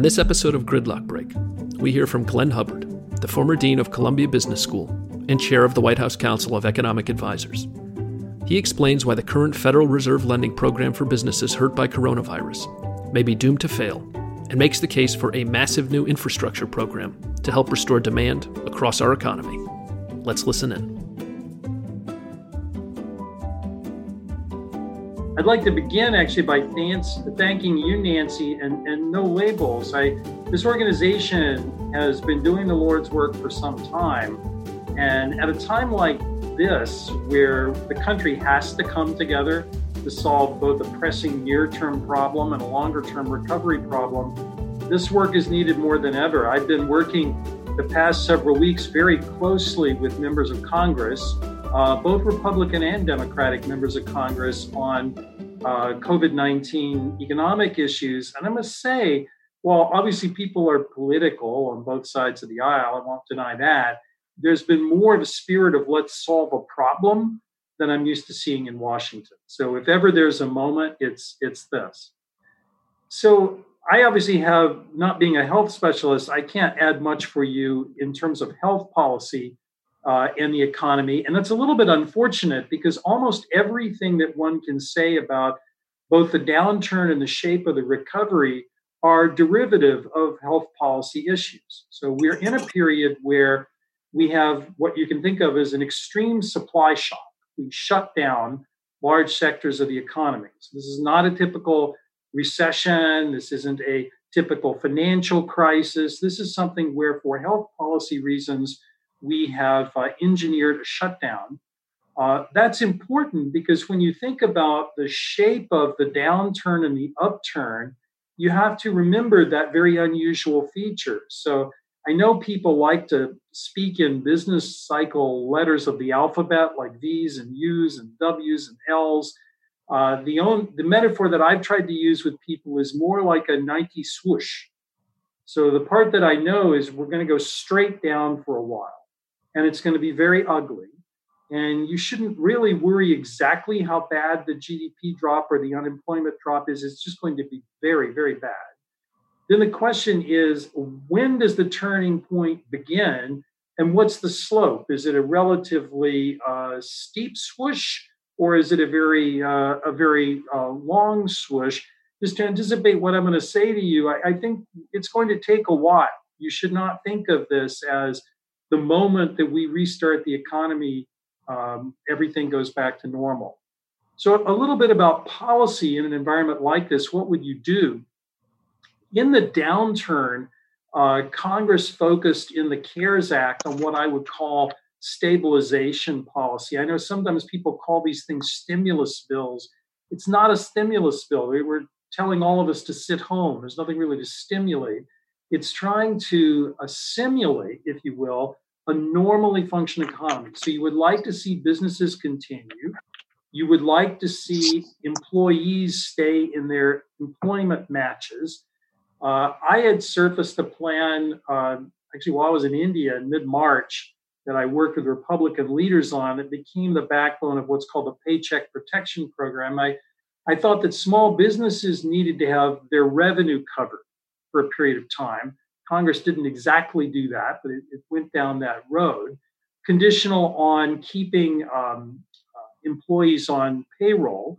On this episode of Gridlock Break, we hear from Glenn Hubbard, the former dean of Columbia Business School and chair of the White House Council of Economic Advisers. He explains why the current Federal Reserve lending program for businesses hurt by coronavirus may be doomed to fail and makes the case for a massive new infrastructure program to help restore demand across our economy. Let's listen in. I'd like to begin actually by thanking you, Nancy, and, and No Labels. I, this organization has been doing the Lord's work for some time. And at a time like this, where the country has to come together to solve both a pressing near term problem and a longer term recovery problem, this work is needed more than ever. I've been working the past several weeks very closely with members of Congress, uh, both Republican and Democratic members of Congress, on uh, COVID 19 economic issues. And I must say, while obviously people are political on both sides of the aisle, I won't deny that, there's been more of a spirit of let's solve a problem than I'm used to seeing in Washington. So if ever there's a moment, it's it's this. So I obviously have not being a health specialist, I can't add much for you in terms of health policy uh, the economy. And that's a little bit unfortunate because almost everything that one can say about both the downturn and the shape of the recovery are derivative of health policy issues. So we're in a period where we have what you can think of as an extreme supply shock. We shut down large sectors of the economy. So this is not a typical recession. This isn't a typical financial crisis. This is something where, for health policy reasons, we have uh, engineered a shutdown. Uh, that's important because when you think about the shape of the downturn and the upturn, you have to remember that very unusual feature. So I know people like to speak in business cycle letters of the alphabet, like V's and U's and W's and L's. Uh, the, own, the metaphor that I've tried to use with people is more like a Nike swoosh. So the part that I know is we're going to go straight down for a while and it's going to be very ugly. And you shouldn't really worry exactly how bad the GDP drop or the unemployment drop is. It's just going to be very, very bad. Then the question is when does the turning point begin? And what's the slope? Is it a relatively uh, steep swoosh or is it a very, uh, a very uh, long swoosh? Just to anticipate what I'm going to say to you, I, I think it's going to take a while. You should not think of this as the moment that we restart the economy, um, everything goes back to normal. So, a little bit about policy in an environment like this what would you do? In the downturn, uh, Congress focused in the CARES Act on what I would call stabilization policy. I know sometimes people call these things stimulus bills. It's not a stimulus bill. We were telling all of us to sit home. There's nothing really to stimulate. It's trying to uh, simulate, if you will, a normally functioning economy. So you would like to see businesses continue. You would like to see employees stay in their employment matches. Uh, I had surfaced a plan uh, actually while I was in India in mid March that I worked with Republican leaders on. It became the backbone of what's called the Paycheck Protection Program. I, I thought that small businesses needed to have their revenue covered for a period of time. Congress didn't exactly do that, but it, it went down that road. Conditional on keeping um, uh, employees on payroll.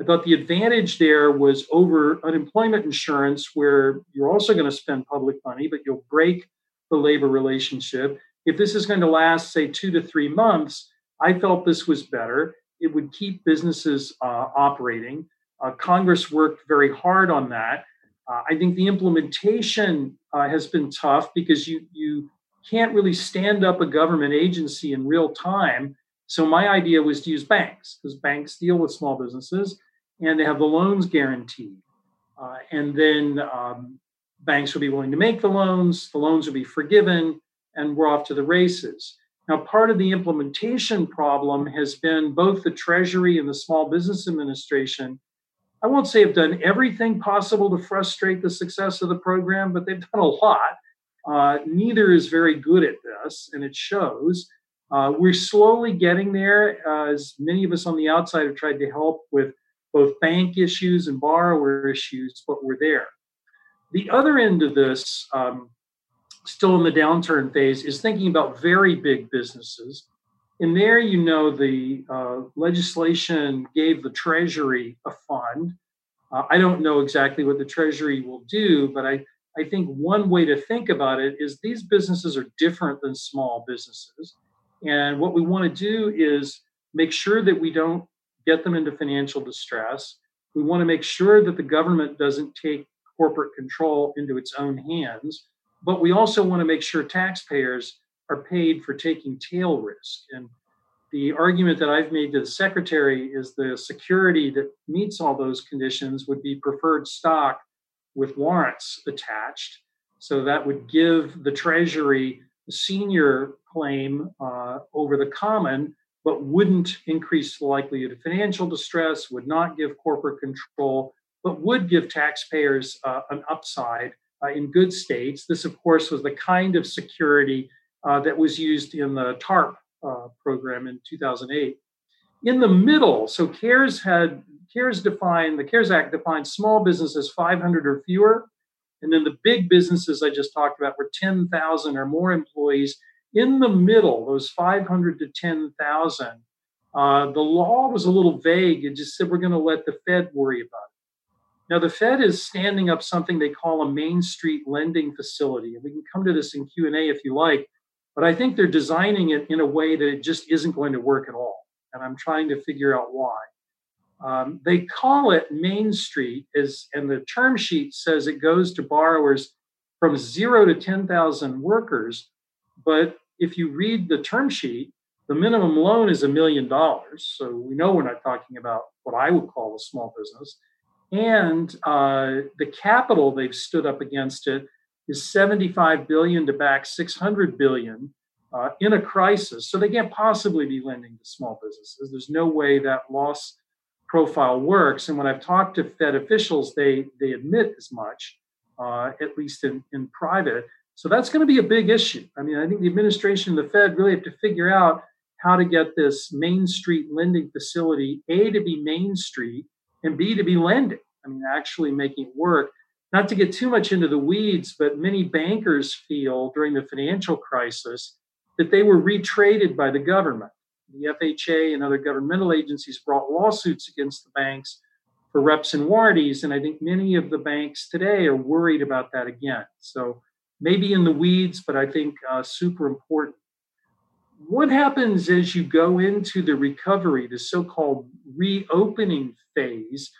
I thought the advantage there was over unemployment insurance, where you're also going to spend public money, but you'll break the labor relationship. If this is going to last, say, two to three months, I felt this was better. It would keep businesses uh, operating. Uh, Congress worked very hard on that. Uh, I think the implementation uh, has been tough because you you can't really stand up a government agency in real time. So my idea was to use banks because banks deal with small businesses and they have the loans guaranteed, uh, and then um, banks will be willing to make the loans. The loans will be forgiven, and we're off to the races. Now, part of the implementation problem has been both the Treasury and the Small Business Administration I won't say have done everything possible to frustrate the success of the program, but they've done a lot. Uh, neither is very good at this, and it shows. Uh, we're slowly getting there, uh, as many of us on the outside have tried to help with both bank issues and borrower issues, but we're there. The other end of this, um, still in the downturn phase, is thinking about very big businesses. And there, you know, the uh, legislation gave the Treasury a fund. Uh, I don't know exactly what the Treasury will do, but I, I think one way to think about it is these businesses are different than small businesses. And what we want to do is make sure that we don't get them into financial distress. We want to make sure that the government doesn't take corporate control into its own hands. But we also want to make sure taxpayers are paid for taking tail risk. And the argument that I've made to the secretary is the security that meets all those conditions would be preferred stock with warrants attached. So that would give the Treasury the senior claim uh, over the common but wouldn't increase the likelihood of financial distress, would not give corporate control, but would give taxpayers uh, an upside uh, in good states. This, of course, was the kind of security uh, that was used in the TARP uh, program in 2008. In the middle, so CARES had CARES defined the CARES Act defined small businesses 500 or fewer, and then the big businesses I just talked about were 10,000 or more employees in the middle, those 500 to 10,000, uh, the law was a little vague. It just said we're going to let the Fed worry about it. Now, the Fed is standing up something they call a Main Street lending facility, and we can come to this in Q and A if you like. But I think they're designing it in a way that it just isn't going to work at all, and I'm trying to figure out why. Um, they call it Main Street, as and the term sheet says it goes to borrowers from zero to 10,000 workers, but if you read the term sheet, the minimum loan is a million dollars. So we know we're not talking about what I would call a small business. And uh, the capital they've stood up against it is 75 billion to back 600 billion uh, in a crisis. So they can't possibly be lending to small businesses. There's no way that loss profile works. And when I've talked to Fed officials, they they admit as much, uh, at least in, in private. So that's going to be a big issue. I mean, I think the administration and the Fed really have to figure out how to get this Main Street lending facility, A, to be Main Street, and B, to be lending. I mean, actually making it work. Not to get too much into the weeds, but many bankers feel during the financial crisis that they were retraded by the government. The FHA and other governmental agencies brought lawsuits against the banks for reps and warranties. And I think many of the banks today are worried about that again. So maybe in the weeds, but I think uh, super important. What happens as you go into the recovery, the so called reopening phase?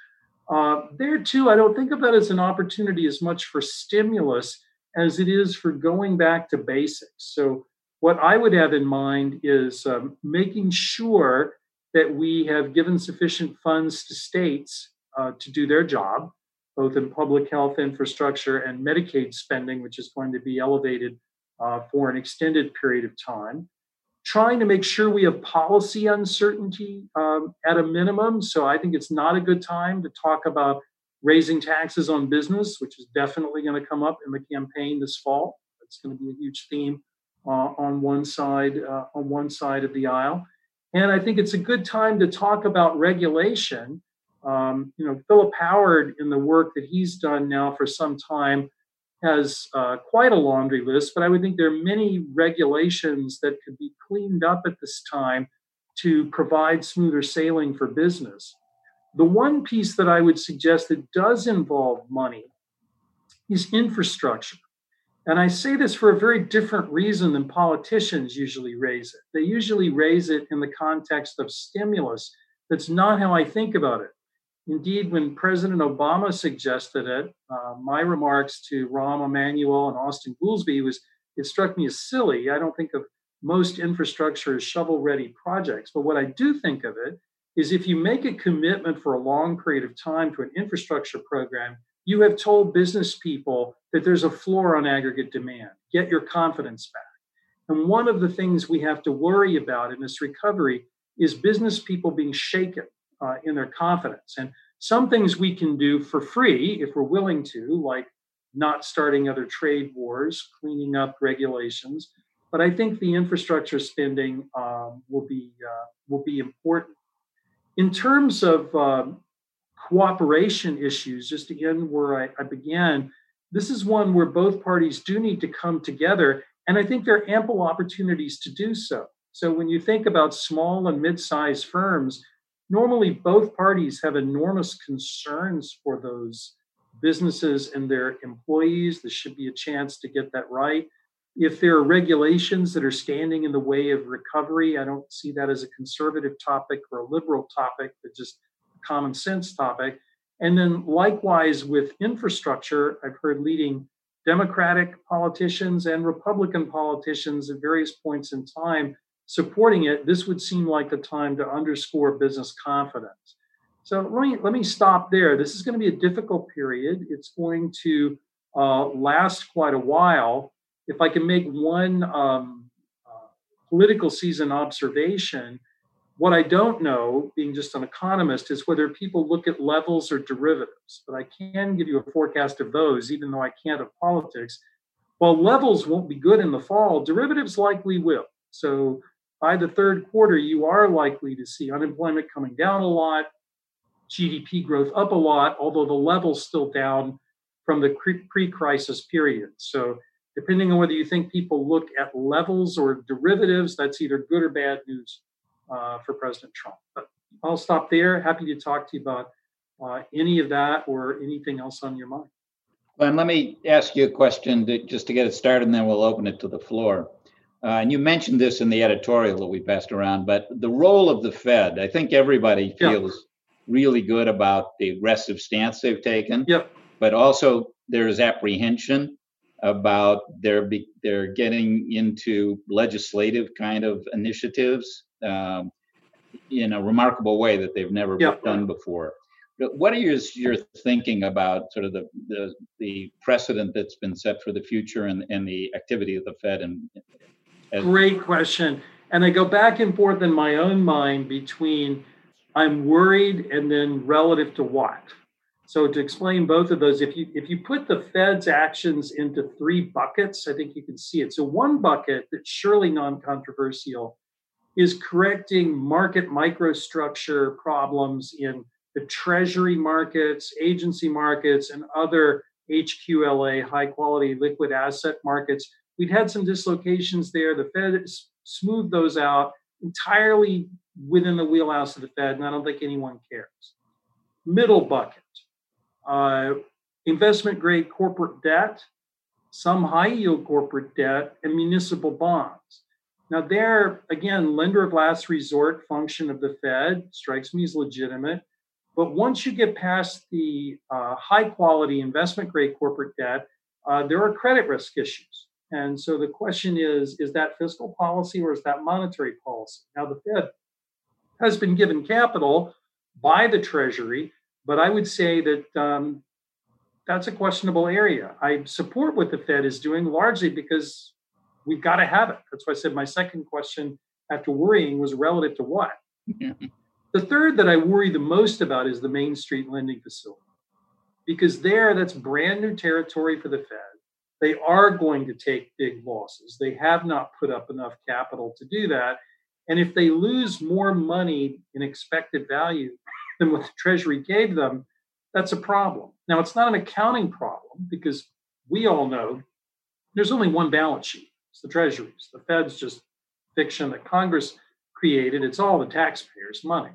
Uh, there too, I don't think of that as an opportunity as much for stimulus as it is for going back to basics. So, what I would have in mind is um, making sure that we have given sufficient funds to states uh, to do their job both in public health infrastructure and Medicaid spending, which is going to be elevated uh, for an extended period of time. Trying to make sure we have policy uncertainty um, at a minimum. So I think it's not a good time to talk about raising taxes on business, which is definitely going to come up in the campaign this fall. It's going to be a huge theme uh, on one side uh, on one side of the aisle. And I think it's a good time to talk about regulation um, you know, Philip Howard, in the work that he's done now for some time, has uh, quite a laundry list, but I would think there are many regulations that could be cleaned up at this time to provide smoother sailing for business. The one piece that I would suggest that does involve money is infrastructure. And I say this for a very different reason than politicians usually raise it. They usually raise it in the context of stimulus. That's not how I think about it. Indeed, when President Obama suggested it, uh, my remarks to Rahm Emanuel and Austin Goolsbee was it struck me as silly. I don't think of most infrastructure as shovel ready projects. But what I do think of it is if you make a commitment for a long period of time to an infrastructure program, you have told business people that there's a floor on aggregate demand. Get your confidence back. And one of the things we have to worry about in this recovery is business people being shaken uh, in their confidence. And some things we can do for free if we're willing to, like not starting other trade wars, cleaning up regulations. But I think the infrastructure spending um, will be uh, will be important. In terms of um, cooperation issues, just again, where I, I began, this is one where both parties do need to come together. And I think there are ample opportunities to do so. So when you think about small and mid sized firms, normally both parties have enormous concerns for those businesses and their employees. There should be a chance to get that right. If there are regulations that are standing in the way of recovery, I don't see that as a conservative topic or a liberal topic, but just a common sense topic. And then likewise with infrastructure, I've heard leading Democratic politicians and Republican politicians at various points in time supporting it. This would seem like the time to underscore business confidence. So let me let me stop there. This is going to be a difficult period. It's going to uh, last quite a while. If I can make one um, uh, political season observation, what I don't know, being just an economist, is whether people look at levels or derivatives. But I can give you a forecast of those, even though I can't of politics. While levels won't be good in the fall, derivatives likely will. So by the third quarter, you are likely to see unemployment coming down a lot, GDP growth up a lot, although the level's still down from the pre crisis period. So, depending on whether you think people look at levels or derivatives, that's either good or bad news uh, for President Trump. But I'll stop there. Happy to talk to you about uh, any of that or anything else on your mind. Glenn, let me ask you a question to, just to get it started, and then we'll open it to the floor. Uh, and you mentioned this in the editorial that we passed around, but the role of the Fed, I think everybody feels yeah. really good about the aggressive stance they've taken. Yep. But also there's apprehension about their be, they're getting into legislative kind of initiatives um, in a remarkable way that they've never yep. done before. What are your your thinking about sort of the, the the precedent that's been set for the future and, and the activity of the Fed and Great question. And I go back and forth in my own mind between I'm worried and then relative to what. So to explain both of those, if you if you put the Fed's actions into three buckets, I think you can see it. So one bucket that's surely non-controversial is correcting market microstructure problems in the treasury markets, agency markets, and other HQLA, high quality liquid asset markets We'd had some dislocations there. The Fed smoothed those out entirely within the wheelhouse of the Fed, and I don't think anyone cares. Middle bucket uh, investment grade corporate debt, some high yield corporate debt, and municipal bonds. Now, there, again, lender of last resort function of the Fed strikes me as legitimate. But once you get past the uh, high quality investment grade corporate debt, uh, there are credit risk issues. And so the question is is that fiscal policy or is that monetary policy? Now, the Fed has been given capital by the Treasury, but I would say that um, that's a questionable area. I support what the Fed is doing largely because we've got to have it. That's why I said my second question after worrying was relative to what? the third that I worry the most about is the Main Street lending facility. Because there, that's brand new territory for the Fed they are going to take big losses. They have not put up enough capital to do that. And if they lose more money in expected value than what the Treasury gave them, that's a problem. Now, it's not an accounting problem because we all know there's only one balance sheet it's the Treasury's. The Fed's just fiction that Congress created, it's all the taxpayers' money.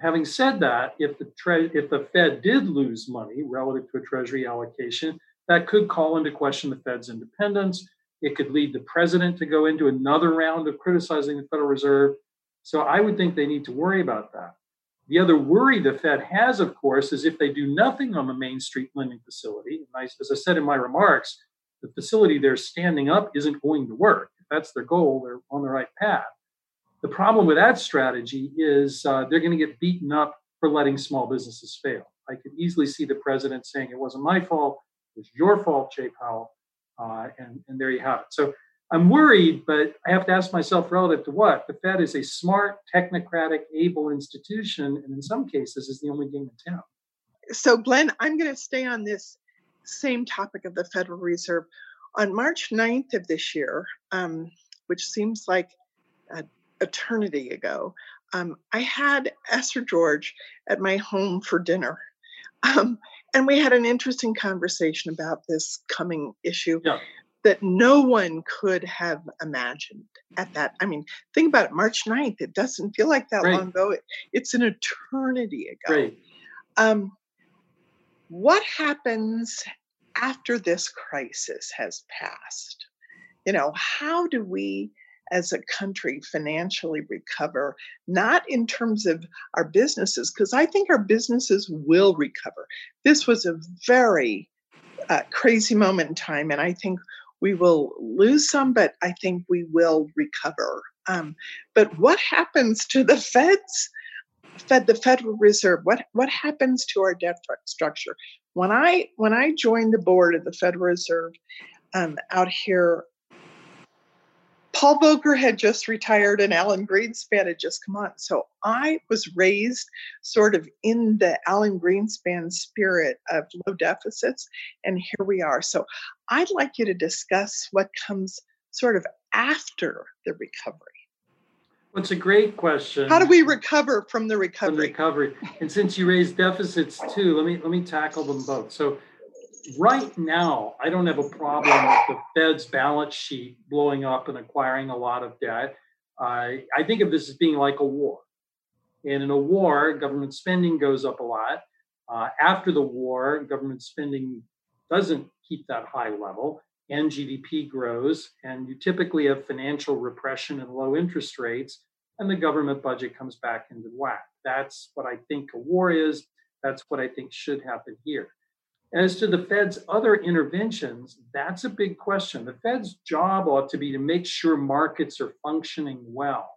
Having said that, if the, tre- if the Fed did lose money relative to a Treasury allocation, that could call into question the Fed's independence. It could lead the president to go into another round of criticizing the Federal Reserve. So I would think they need to worry about that. The other worry the Fed has, of course, is if they do nothing on the Main Street lending facility. as I said in my remarks, the facility they're standing up isn't going to work. If that's their goal, they're on the right path. The problem with that strategy is uh, they're going to get beaten up for letting small businesses fail. I could easily see the president saying it wasn't my fault. It's your fault, Jay Powell. Uh, and, and there you have it. So I'm worried, but I have to ask myself relative to what? The Fed is a smart, technocratic, able institution, and in some cases is the only game in town. So, Glenn, I'm going to stay on this same topic of the Federal Reserve. On March 9th of this year, um, which seems like an eternity ago, um, I had Esther George at my home for dinner. Um, and we had an interesting conversation about this coming issue Yeah. that no one could have imagined at that. I mean, think about it, March 9th. It doesn't feel like that Right. long ago. It, it's an eternity ago. Great. Um, what happens after this crisis has passed? You know, how do we as a country financially recover, not in terms of our businesses, because I think our businesses will recover. This was a very uh, crazy moment in time, and I think we will lose some, but I think we will recover. Um, but what happens to the feds? Fed the Federal Reserve. What what happens to our debt structure? When I when I joined the board of the Federal Reserve um, out here, Paul Volcker had just retired and Alan Greenspan had just come on. So I was raised sort of in the Alan Greenspan spirit of low deficits, and here we are. So I'd like you to discuss what comes sort of after the recovery. Well, it's a great question. How do we recover from the From recovery? recovery? And since you raised deficits too, let me let me tackle them both. So right now, I don't have a problem with the Fed's balance sheet blowing up and acquiring a lot of debt. I I think of this as being like a war. And in a war, government spending goes up a lot. Uh, after the war, government spending doesn't keep that high level, and GDP grows, and you typically have financial repression and low interest rates, and the government budget comes back into whack. That's what I think a war is. That's what I think should happen here. As to the Fed's other interventions, that's a big question. The Fed's job ought to be to make sure markets are functioning well.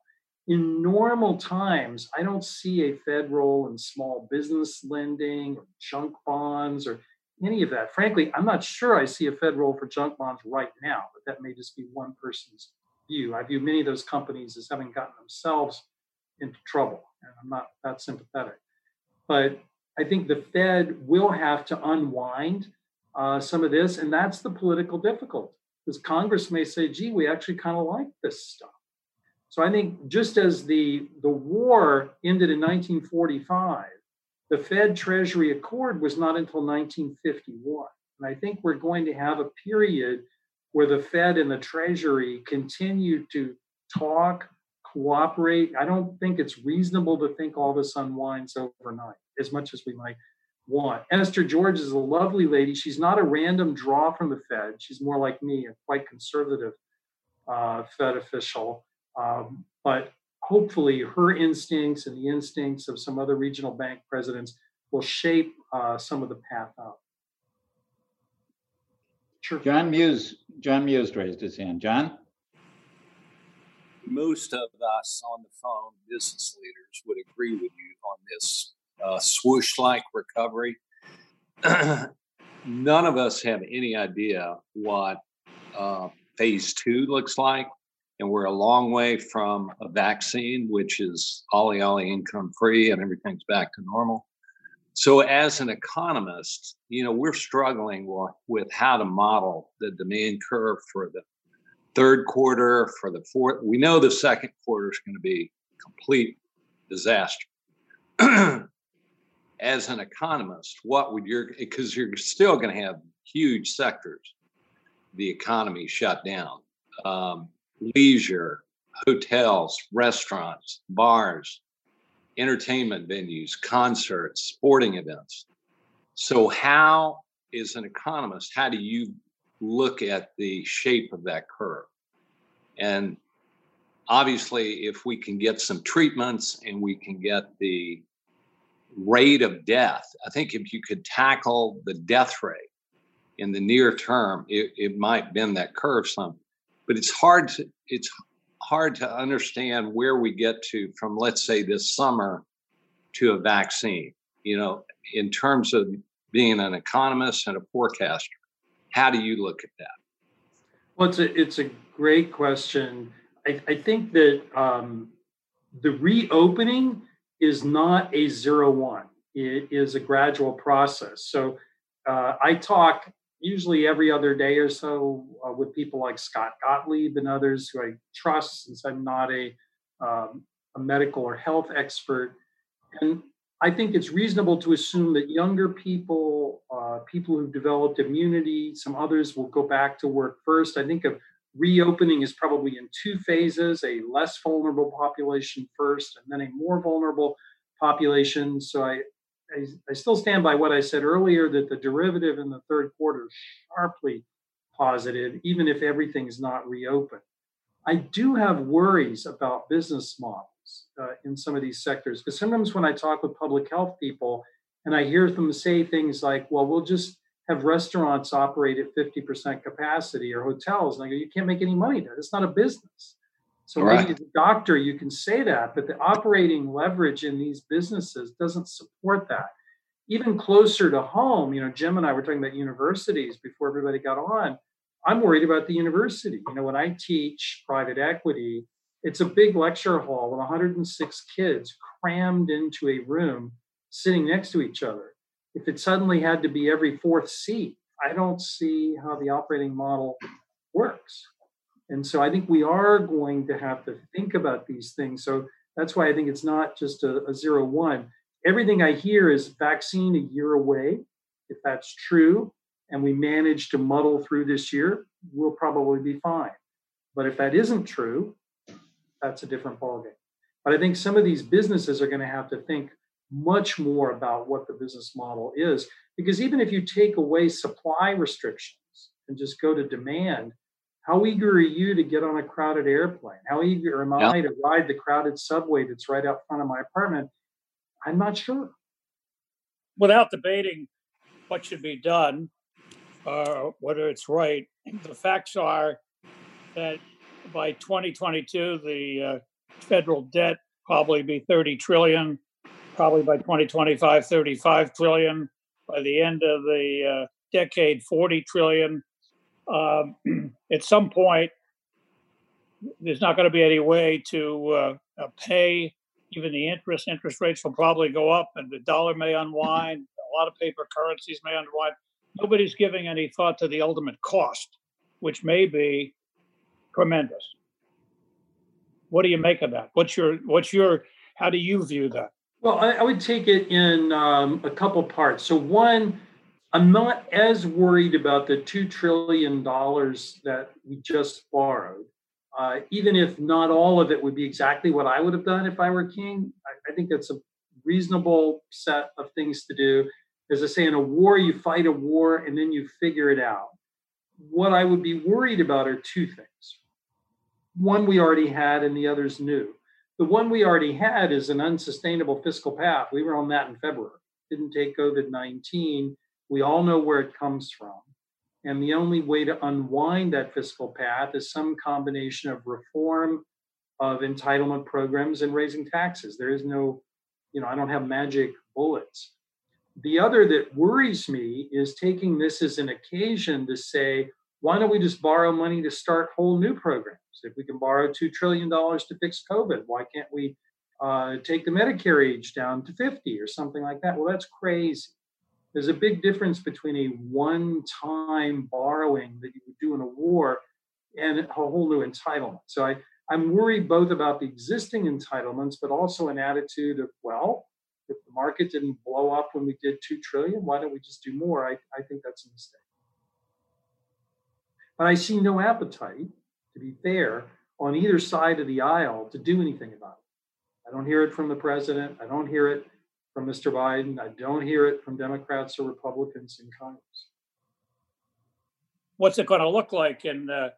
In normal times, I don't see a Fed role in small business lending or junk bonds or any of that. Frankly, I'm not sure I see a Fed role for junk bonds right now, but that may just be one person's view. I view many of those companies as having gotten themselves into trouble, and I'm not that sympathetic. But I think the Fed will have to unwind uh, some of this, and that's the political difficulty. Because Congress may say, "Gee, we actually kind of like this stuff." So I think just as the the war ended in 1945, the Fed Treasury Accord was not until 1951, and I think we're going to have a period where the Fed and the Treasury continue to talk, cooperate. I don't think it's reasonable to think all this unwinds overnight as much as we might want. Esther George is a lovely lady. She's not a random draw from the Fed. She's more like me, a quite conservative uh, Fed official. Um, but hopefully, her instincts and the instincts of some other regional bank presidents will shape uh, some of the path out. Sure. John Muse, John Muse raised his hand. John? Most of us on the phone, business leaders, would agree with you on this uh, swoosh like recovery. None of us have any idea what uh, phase two looks like. And we're a long way from a vaccine, which is ollie ollie income free and everything's back to normal. So, as an economist, you know, we're struggling with, with how to model the demand curve for the third quarter, for the fourth. We know the second quarter is going to be complete disaster. As an economist, what would your because you're still going to have huge sectors, the economy shut down, um, leisure, hotels, restaurants, bars, entertainment venues, concerts, sporting events. So, how is an economist, how do you look at the shape of that curve. And obviously, if we can get some treatments and we can get the rate of death, I think if you could tackle the death rate in the near term, it, it might bend that curve some. But it's hard to it's hard to understand where we get to from let's say this summer to a vaccine, you know, in terms of being an economist and a forecaster how do you look at that? Well, it's a it's a great question. I, I think that um, the reopening is not a zero one. It is a gradual process. So uh, I talk usually every other day or so uh, with people like Scott Gottlieb and others who I trust, since I'm not a um, a medical or health expert. And I think it's reasonable to assume that younger people, uh, people who've developed immunity, some others will go back to work first. I think of reopening is probably in two phases a less vulnerable population first, and then a more vulnerable population. So I, I, I still stand by what I said earlier that the derivative in the third quarter is sharply positive, even if everything's not reopened. I do have worries about business models uh, in some of these sectors because sometimes when I talk with public health people and I hear them say things like, well, we'll just have restaurants operate at 50% capacity or hotels. And I go, you can't make any money there. It's not a business. So right. maybe as a doctor, you can say that, but the operating leverage in these businesses doesn't support that. Even closer to home, you know, Jim and I were talking about universities before everybody got on. I'm worried about the university. You know, when I teach private equity, it's a big lecture hall with 106 kids crammed into a room sitting next to each other. If it suddenly had to be every fourth seat, I don't see how the operating model works. And so I think we are going to have to think about these things. So that's why I think it's not just a, a zero one. Everything I hear is vaccine a year away. If that's true, and we manage to muddle through this year, we'll probably be fine. But if that isn't true, that's a different ballgame. But I think some of these businesses are going to have to think much more about what the business model is. Because even if you take away supply restrictions and just go to demand, how eager are you to get on a crowded airplane? How eager am I to ride the crowded subway that's right out front of my apartment? I'm not sure. Without debating what should be done, uh, whether it's right, the facts are that by 2022, the uh, federal debt probably be 30 trillion, probably by 2025, 35 trillion. By the end of the uh, decade, 40 trillion. Um, at some point, there's not going to be any way to uh, uh, pay even the interest. Interest rates will probably go up, and the dollar may unwind. A lot of paper currencies may unwind. Nobody's giving any thought to the ultimate cost, which may be tremendous. What do you make of that? What's your what's your how do you view that? Well, I, I would take it in um, a couple parts. So one, I'm not as worried about the two trillion dollars that we just borrowed. Uh, even if not all of it would be exactly what I would have done if I were king, I, I think that's a reasonable set of things to do. As I say, in a war, you fight a war and then you figure it out. What I would be worried about are two things one we already had and the others new. The one we already had is an unsustainable fiscal path. We were on that in February. Didn't take COVID 19. We all know where it comes from. And the only way to unwind that fiscal path is some combination of reform of entitlement programs and raising taxes. There is no, you know, I don't have magic bullets. The other that worries me is taking this as an occasion to say, why don't we just borrow money to start whole new programs? If we can borrow $2 trillion to fix COVID, why can't we uh, take the Medicare age down to 50 or something like that? Well, that's crazy. There's a big difference between a one time borrowing that you would do in a war and a whole new entitlement. So I, I'm worried both about the existing entitlements, but also an attitude of, well, if the market didn't blow up when we did 2 trillion, why don't we just do more? I, I think that's a mistake. But I see no appetite to be fair, on either side of the aisle to do anything about it. I don't hear it from the president. I don't hear it from Mr. Biden. I don't hear it from Democrats or Republicans in Congress. What's it going to look like in uh,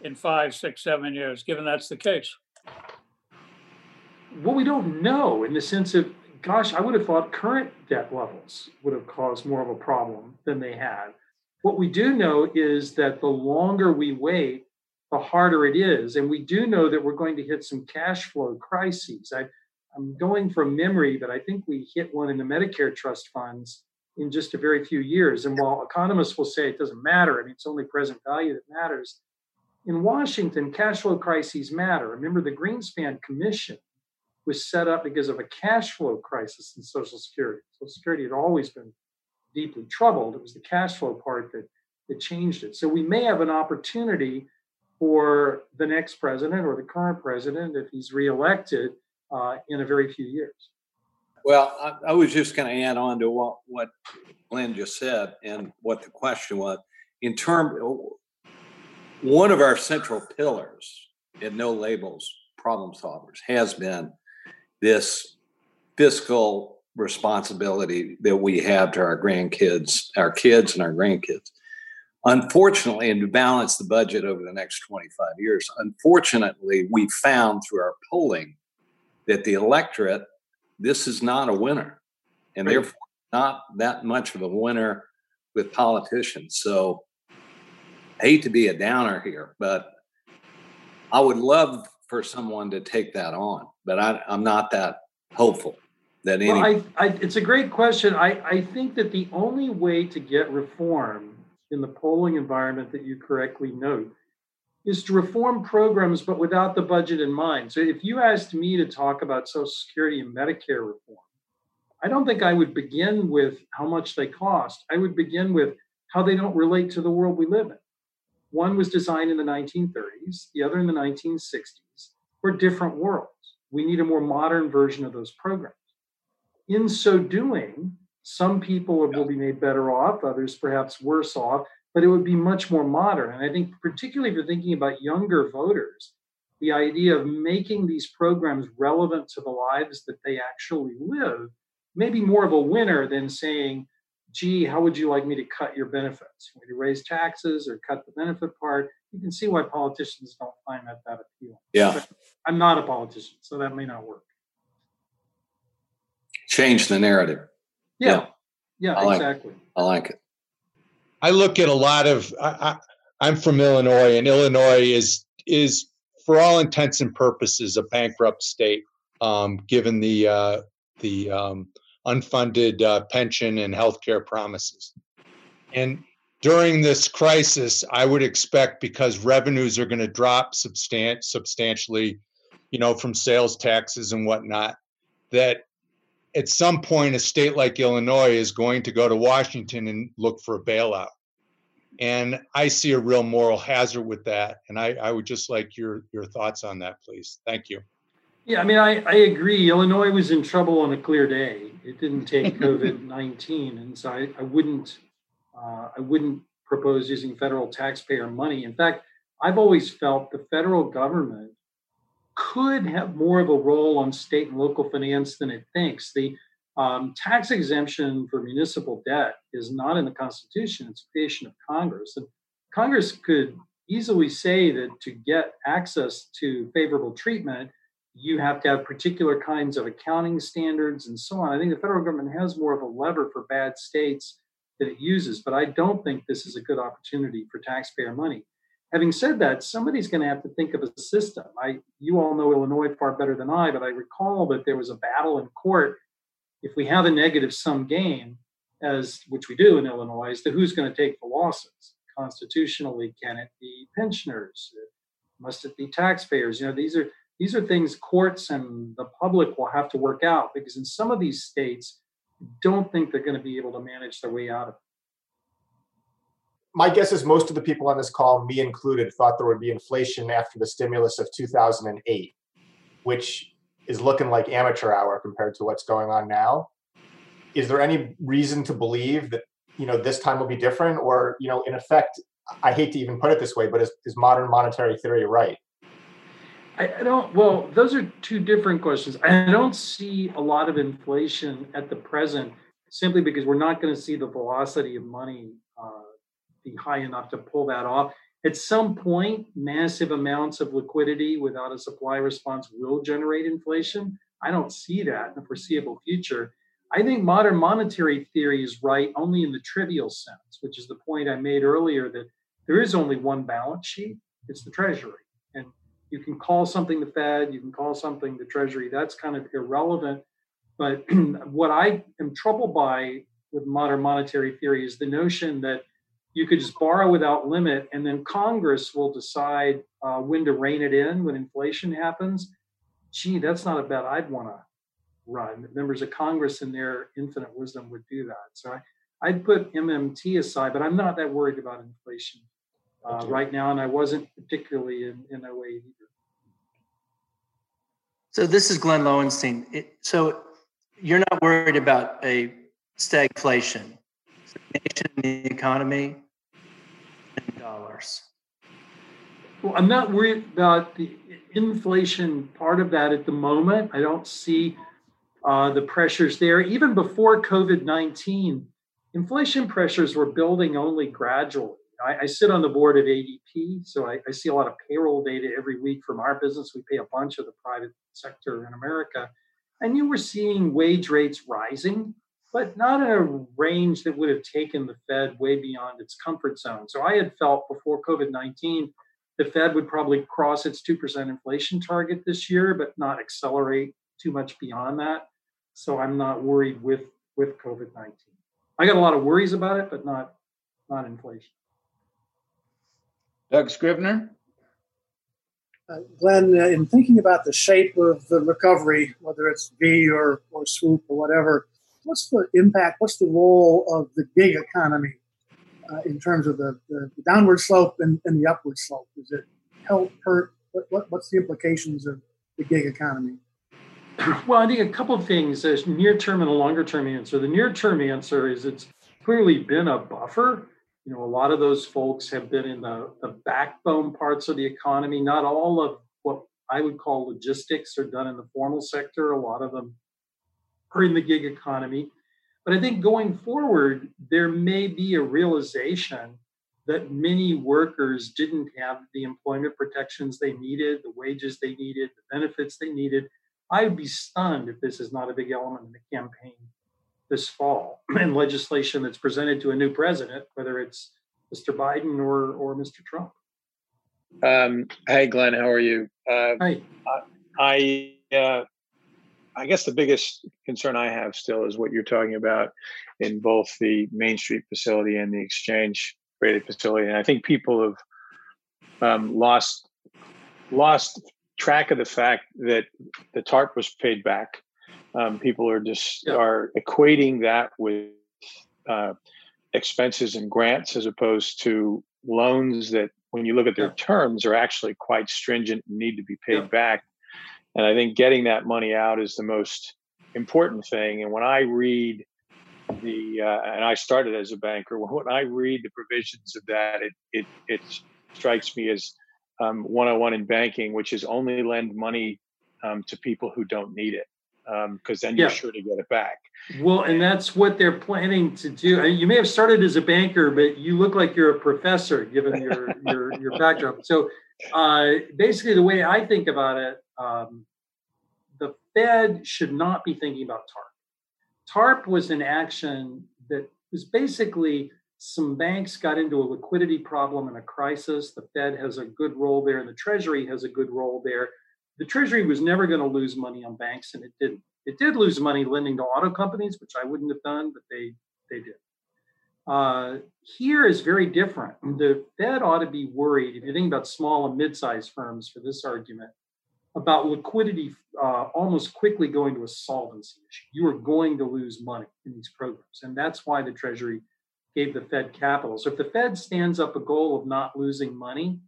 in five, six, seven years, given that's the case? Well, we don't know in the sense of, gosh, I would have thought current debt levels would have caused more of a problem than they had. What we do know is that the longer we wait, the harder it is. And we do know that we're going to hit some cash flow crises. I, I'm going from memory, but I think we hit one in the Medicare trust funds in just a very few years. And while economists will say it doesn't matter, I mean, it's only present value that matters. In Washington, cash flow crises matter. Remember, the Greenspan Commission was set up because of a cash flow crisis in Social Security. Social Security had always been deeply troubled. It was the cash flow part that, that changed it. So we may have an opportunity for the next president or the current president if he's reelected uh, in a very few years. Well, I, I was just going to add on to what, what Glenn just said and what the question was. In term, one of our central pillars at No Labels Problem Solvers has been this fiscal responsibility that we have to our grandkids, our kids and our grandkids. Unfortunately, and to balance the budget over the next 25 years, unfortunately, we found through our polling that the electorate, this is not a winner, and Right. therefore not that much of a winner with politicians. So, I hate to be a downer here, but I would love for someone to take that on, but I, I'm not that hopeful that any. Well, I, I, it's a great question. I, I think that the only way to get reform in the polling environment that you correctly note is to reform programs, but without the budget in mind. So if you asked me to talk about Social Security and Medicare reform, I don't think I would begin with how much they cost. I would begin with how they don't relate to the world we live in. One was designed in the 1930s, the other in the 1960s. We're different worlds. We need a more modern version of those programs. In so doing, some people will be made better off, others perhaps worse off, but it would be much more modern. And I think, particularly if you're thinking about younger voters, the idea of making these programs relevant to the lives that they actually live may be more of a winner than saying, gee, how would you like me to cut your benefits? Would you raise taxes or cut the benefit part? You can see why politicians don't find that that appealing. Yeah. But I'm not a politician, so that may not work. Change the narrative. Yeah, yeah, I like- exactly. I like it. I look at a lot of. I, I, I'm from Illinois, and Illinois is is for all intents and purposes a bankrupt state, um, given the uh, the um, unfunded uh, pension and healthcare promises. And during this crisis, I would expect because revenues are going to drop substan- substantially, you know, from sales taxes and whatnot, that at some point a state like Illinois is going to go to Washington and look for a bailout. And I see a real moral hazard with that. And I, I would just like your your thoughts on that, please. Thank you. Yeah, I mean, I, I agree. Illinois was in trouble on a clear day. It didn't take COVID nineteen, and so I, I wouldn't uh, I wouldn't propose using federal taxpayer money. In fact, I've always felt the federal government could have more of a role on state and local finance than it thinks. The um, tax exemption for municipal debt is not in the Constitution; it's a creation of Congress, and Congress could easily say that to get access to favorable treatment you have to have particular kinds of accounting standards and so on. I think the federal government has more of a lever for bad states that it uses, but I don't think this is a good opportunity for taxpayer money. Having said that, somebody's going to have to think of a system. I, you all know Illinois far better than I, but I recall that there was a battle in court. If we have a negative sum game, as which we do in Illinois, to who's going to take the losses. Constitutionally, can it be pensioners? Must it be taxpayers? You know, these are these are things courts and the public will have to work out because in some of these states don't think they're going to be able to manage their way out of it my guess is most of the people on this call, me included, thought there would be inflation after the stimulus of 2008, which is looking like amateur hour compared to what's going on now. Is there any reason to believe that you know this time will be different, or you know, in effect, I hate to even put it this way, but is, is modern monetary theory right? I, I don't well those are two different questions i don't see a lot of inflation at the present simply because we're not going to see the velocity of money uh, be high enough to pull that off. At some point massive amounts of liquidity without a supply response will generate inflation. I don't see that in the foreseeable future. I think modern monetary theory is right only in the trivial sense which is the point i made earlier that there is only one balance sheet. It's the treasury. And you can call something the Fed, you can call something the Treasury. That's kind of irrelevant. But what I am troubled by with modern monetary theory is the notion that you could just borrow without limit, and then Congress will decide uh, when to rein it in when inflation happens. Gee, that's not a bet I'd want to run. Members of Congress, in their infinite wisdom, would do that. So I, I'd put MMT aside, but I'm not that worried about inflation uh, right now, and I wasn't particularly in, in 08 either. So this is Glenn Lowenstein. It, so you're not worried about a stagflation, stagnation in the economy, dollars. Well, I'm not worried about the inflation part of that at the moment. I don't see uh, the pressures there. Even before COVID 19, inflation pressures were building only gradually. I, I sit on the board of ADP, so I, I, see a lot of payroll data every week from our business. We pay a bunch of the private sector in America. And you were seeing wage rates rising, but not in a range that would have taken the Fed way beyond its comfort zone. So I had felt before COVID 19 the Fed would probably cross its 2% inflation target this year, but not accelerate too much beyond that. So I'm not worried with, with COVID-19. I got a lot of worries about it, but not, not inflation. Doug Scribner? Uh, Glenn, uh, in thinking about the shape of the recovery, whether it's V or, or swoop or whatever, what's the impact, what's the role of the gig economy uh, in terms of the, the, the downward slope and, and, the upward slope? Does it help, hurt? What, what, what's the implications of the gig economy? Well, I think a couple of things. There's near term and a longer term answer. The near term answer is it's clearly been a buffer. You know, a lot of those folks have been in the, the backbone parts of the economy. Not all of what I would call logistics are done in the formal sector. A lot of them are in the gig economy. But I think going forward, there may be a realization that many workers didn't have the employment protections they needed, the wages they needed, the benefits they needed. I would be stunned if this is not a big element in the campaign this fall and legislation that's presented to a new president, whether it's Mr. Biden or, or Mr. Trump. Um, hey, Glenn, how are you? Uh, Hi. I, uh, I guess the biggest concern I have still is what you're talking about in both the Main Street facility and the exchange rated facility. And I think people have um, lost lost track of the fact that the TARP was paid back. Um, people are just yeah. are equating that with uh, expenses and grants as opposed to loans that, when you look at their yeah. terms, are actually quite stringent and need to be paid yeah. back and I think getting that money out is the most important thing. And when I read the, uh, and I started as a banker, when I read the provisions of that, it, it, it strikes me as um, 101 in banking, which is only lend money um, to people who don't need it, because um, then you're yeah. sure to get it back. Well, and that's what they're planning to do. I mean, you may have started as a banker, but you look like you're a professor given your your your background. So, uh, basically, the way I think about it um, the Fed should not be thinking about TARP. TARP was an action that was basically some banks got into a liquidity problem and a crisis. The Fed has a good role there, and the Treasury has a good role there. The Treasury was never going to lose money on banks, and it didn't. It did lose money lending to auto companies, which I wouldn't have done, but they they did. Uh, here is very different. The Fed ought to be worried. If you think about small and mid-sized firms for this argument, about liquidity uh, almost quickly going to a solvency issue. You are going to lose money in these programs. And that's why the Treasury gave the Fed capital. So if the Fed stands up a goal of not losing money,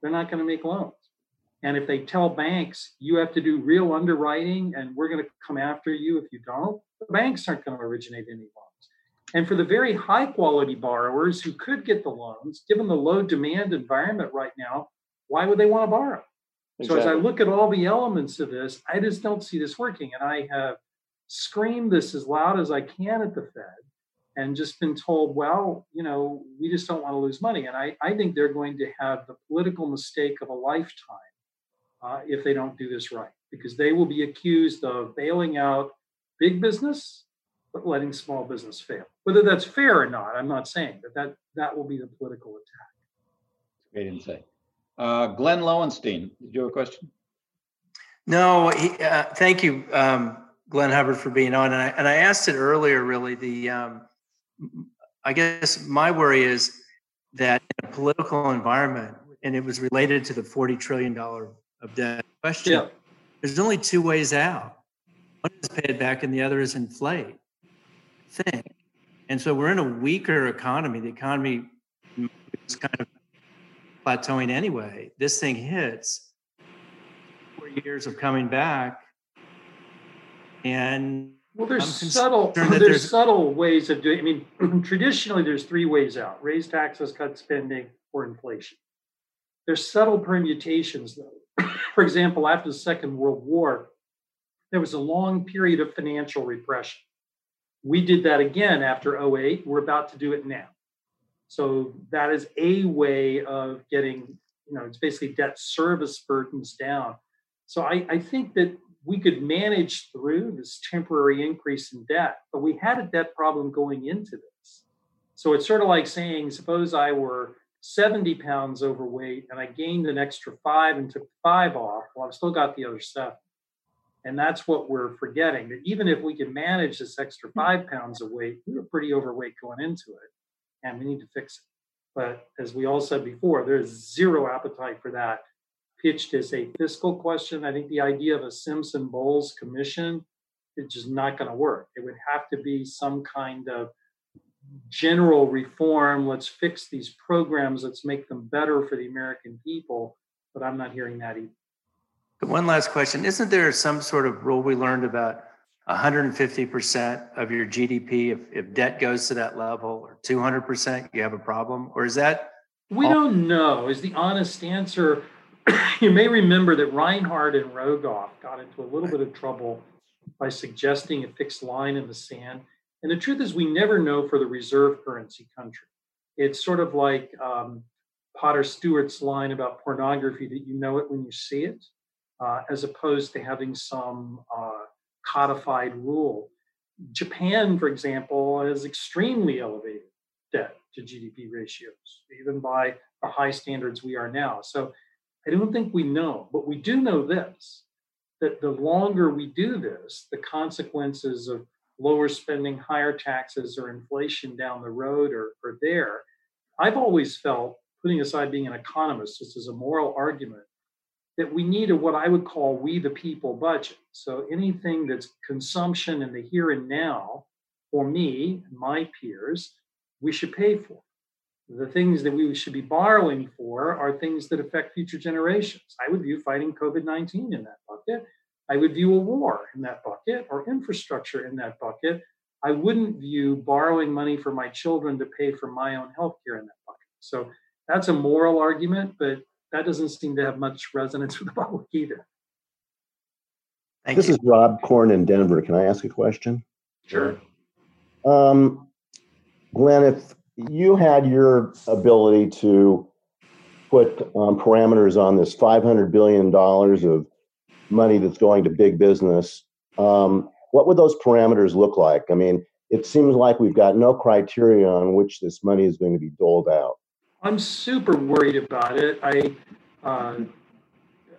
they're not going to make loans. And if they tell banks, you have to do real underwriting and we're going to come after you if you don't, the banks aren't going to originate any loans. And for the very high quality borrowers who could get the loans, given the low demand environment right now, why would they want to borrow? Exactly. So as I look at all the elements of this, I just don't see this working. And I have screamed this as loud as I can at the Fed and just been told, well, you know, we just don't want to lose money. And I, I think they're going to have the political mistake of a lifetime uh, if they don't do this right, because they will be accused of bailing out big business, but letting small business fail. Whether that's fair or not, I'm not saying, but that, that will be the political attack. Great insight. Uh, Glenn Lowenstein, did you have a question? No, he, uh, thank you, um, Glenn Hubbard, for being on. And I, and I asked it earlier, really. The um, I guess my worry is that in a political environment, and it was related to the $40 trillion of debt question, yeah. there's only two ways out. One is pay it back, and the other is inflate. Thing. And so we're in a weaker economy. The economy is kind of plateauing anyway. This thing hits four years of coming back, and Well, there's subtle there's, there's- subtle ways of doing. I mean, traditionally, there's three ways out: raise taxes, cut spending, or inflation. There's subtle permutations, though. For example, after the Second World War, there was a long period of financial repression. We did that again after 08. We're about to do it now. So that is a way of getting, you know, it's basically debt service burdens down. So I, I think that we could manage through this temporary increase in debt, but we had a debt problem going into this. So it's sort of like saying, suppose I were 70 pounds overweight and I gained an extra five and took five off. Well, I've still got the other seven. And that's what we're forgetting that even if we can manage this extra hmm. five pounds of weight, we were pretty overweight going into it and we need to fix it. But as we all said before, there's zero appetite for that pitched as a fiscal question. I think the idea of a Simpson Bowles commission is just not going to work. It would have to be some kind of general reform. Let's fix these programs. Let's make them better for the American people. But I'm not hearing that either. One last question. Isn't there some sort of rule we learned about 150% of your GDP? If, if debt goes to that level or 200%, you have a problem? Or is that? We don't know, is the honest answer. you may remember that Reinhart and Rogoff got into a little bit of trouble by suggesting a fixed line in the sand. And the truth is, we never know for the reserve currency country. It's sort of like um, Potter Stewart's line about pornography that you know it when you see it, uh, as opposed to having some uh, codified rule. Japan, for example, has extremely elevated debt to GDP ratios, even by the high standards we are now. So I don't think we know, but we do know this that the longer we do this, the consequences of lower spending, higher taxes, or inflation down the road are, are there. I've always felt, putting aside being an economist, just as a moral argument, that we need a what I would call we the people budget. So anything that's consumption in the here and now for me my peers, we should pay for. The things that we should be borrowing for are things that affect future generations. I would view fighting COVID 19 in that bucket. I would view a war in that bucket or infrastructure in that bucket. I wouldn't view borrowing money for my children to pay for my own health care in that bucket. So that's a moral argument, but that doesn't seem to have much resonance with the public either. Thank This you. is Rob Korn in Denver. Can I ask a question? Sure. Um, Glenn, if you had your ability to put um, parameters on this $500 billion of money that's going to big business, um, what would those parameters look like? I mean, it seems like we've got no criteria on which this money is going to be doled out. I'm super worried about it. I, uh,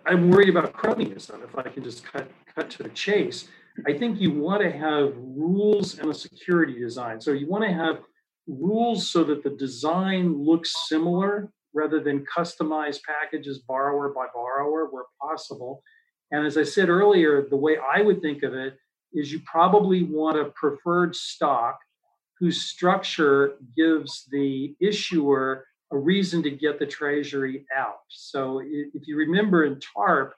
I'm worried about cronyism. If I can just cut cut to the chase, I think you want to have rules and a security design. So you want to have rules so that the design looks similar rather than customized packages borrower by borrower where possible. And as I said earlier, the way I would think of it is you probably want a preferred stock whose structure gives the issuer a reason to get the treasury out. So if you remember in TARP,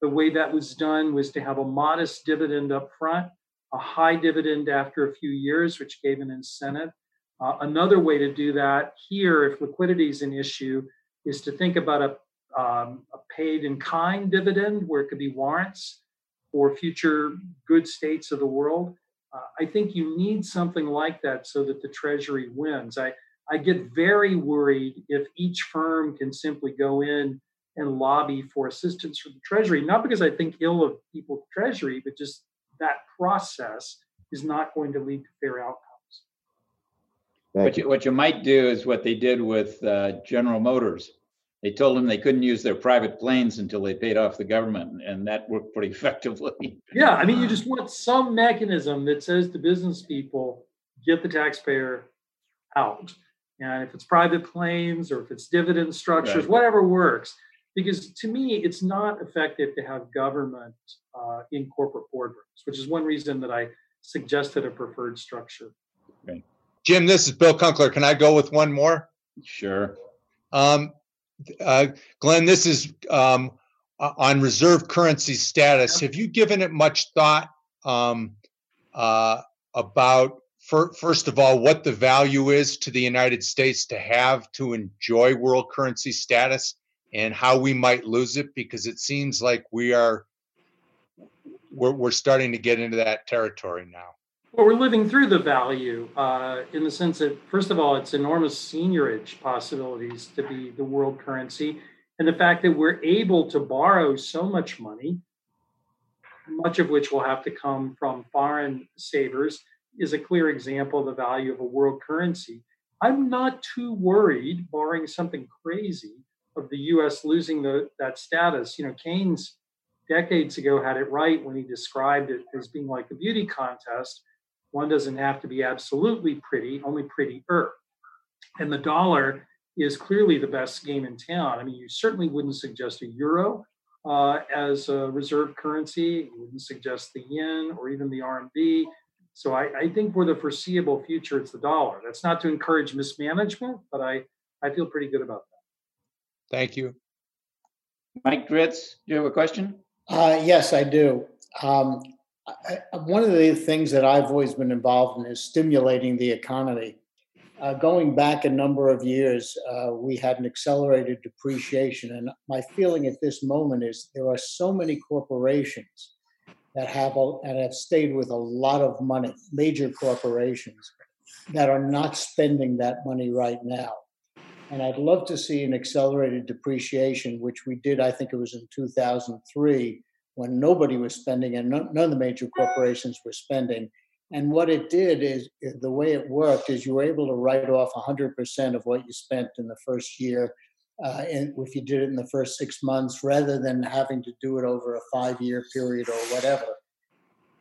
the way that was done was to have a modest dividend up front, a high dividend after a few years, which gave an incentive. Uh, another way to do that here, if liquidity is an issue, is to think about a, um, a paid in kind dividend where it could be warrants for future good states of the world. Uh, I think you need something like that so that the Treasury wins. I, I get very worried if each firm can simply go in and lobby for assistance from the Treasury, not because I think ill of people at Treasury, but just that process is not going to lead to fair outcomes. What you, what you might do is what they did with uh, General Motors. They told them they couldn't use their private planes until they paid off the government, and that worked pretty effectively. Yeah, I mean, you just want some mechanism that says to business people, get the taxpayer out. And if it's private planes or if it's dividend structures, Right. whatever works. Because to me, it's not effective to have government uh, in corporate boardrooms, which is one reason that I suggested a preferred structure. Okay. Jim, this is Bill Kunkler. Can I go with one more? Sure. Um, uh, Glenn, this is um, on reserve currency status. Have you given it much thought? Um, uh, about for, first of all what the value is to the United States to have to enjoy world currency status and how we might lose it because it seems like we are we're, we're starting to get into that territory now. Well, we're living through the value uh, in the sense that, first of all, it's enormous seigniorage possibilities to be the world currency. And the fact that we're able to borrow so much money, much of which will have to come from foreign savers, is a clear example of the value of a world currency. I'm not too worried, barring something crazy, of the US losing the, that status. You know, Keynes decades ago had it right when he described it as being like a beauty contest. One doesn't have to be absolutely pretty, only prettier. And the dollar is clearly the best game in town. I mean, you certainly wouldn't suggest a euro uh, as a reserve currency. You wouldn't suggest the yen or even the RMB. So I, I, think for the foreseeable future, it's the dollar. That's not to encourage mismanagement, but I, I feel pretty good about that. Thank you. Mike Dritz, do you have a question? Uh, yes, I do. Um, I, one of the things that I've always been involved in is stimulating the economy. Uh, going back a number of years, uh, we had an accelerated depreciation. And my feeling at this moment is there are so many corporations that have, a, and have stayed with a lot of money, major corporations, that are not spending that money right now. And I'd love to see an accelerated depreciation, which we did, I think it was in 2003, when nobody was spending and none of the major corporations were spending and what it did is the way it worked is you were able to write off 100% of what you spent in the first year, uh, and if you did it in the first six months, rather than having to do it over a five year period or whatever.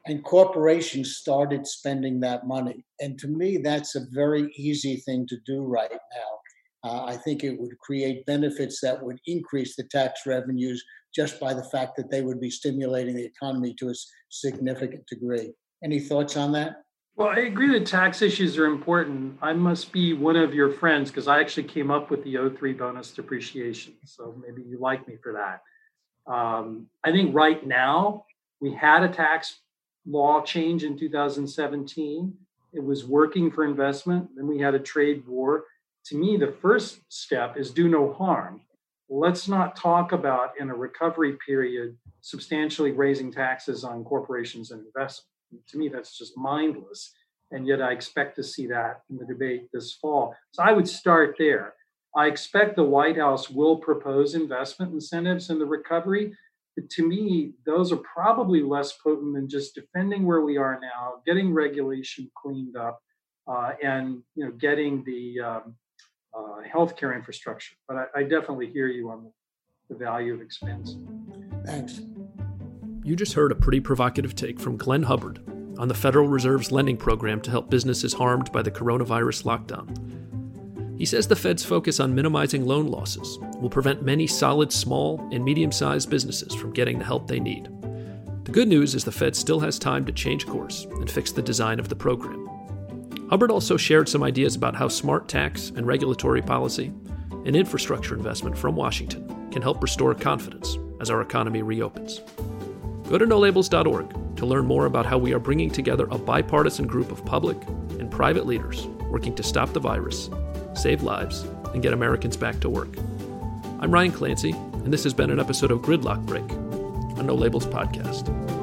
And corporations started spending that money. And to me, that's a very easy thing to do right now. Uh, I think it would create benefits that would increase the tax revenues just by the fact that they would be stimulating the economy to a significant degree. Any thoughts on that? Well, I agree that tax issues are important. I must be one of your friends because I actually came up with the 03 bonus depreciation. So maybe you like me for that. Um, I think right now we had a tax law change in 2017. It was working for investment. Then we had a trade war. To me, the first step is do no harm. Let's not talk about in a recovery period substantially raising taxes on corporations and investment to me, that's just mindless. And yet I expect to see that in the debate this fall. So I would start there. I expect the White House will propose investment incentives in the recovery. But to me, those are probably less potent than just defending where we are now, getting regulation cleaned up, uh, and you know, getting the um, uh, healthcare infrastructure. But I, I definitely hear you on the value of expense. Thanks. You just heard a pretty provocative take from Glenn Hubbard on the Federal Reserve's lending program to help businesses harmed by the coronavirus lockdown. He says the Fed's focus on minimizing loan losses will prevent many solid small and medium sized businesses from getting the help they need. The good news is the Fed still has time to change course and fix the design of the program. Hubbard also shared some ideas about how smart tax and regulatory policy and infrastructure investment from Washington can help restore confidence as our economy reopens. Go to nolabels.org to learn more about how we are bringing together a bipartisan group of public and private leaders working to stop the virus, save lives, and get Americans back to work. I'm Ryan Clancy, and this has been an episode of Gridlock Break, a No Labels podcast.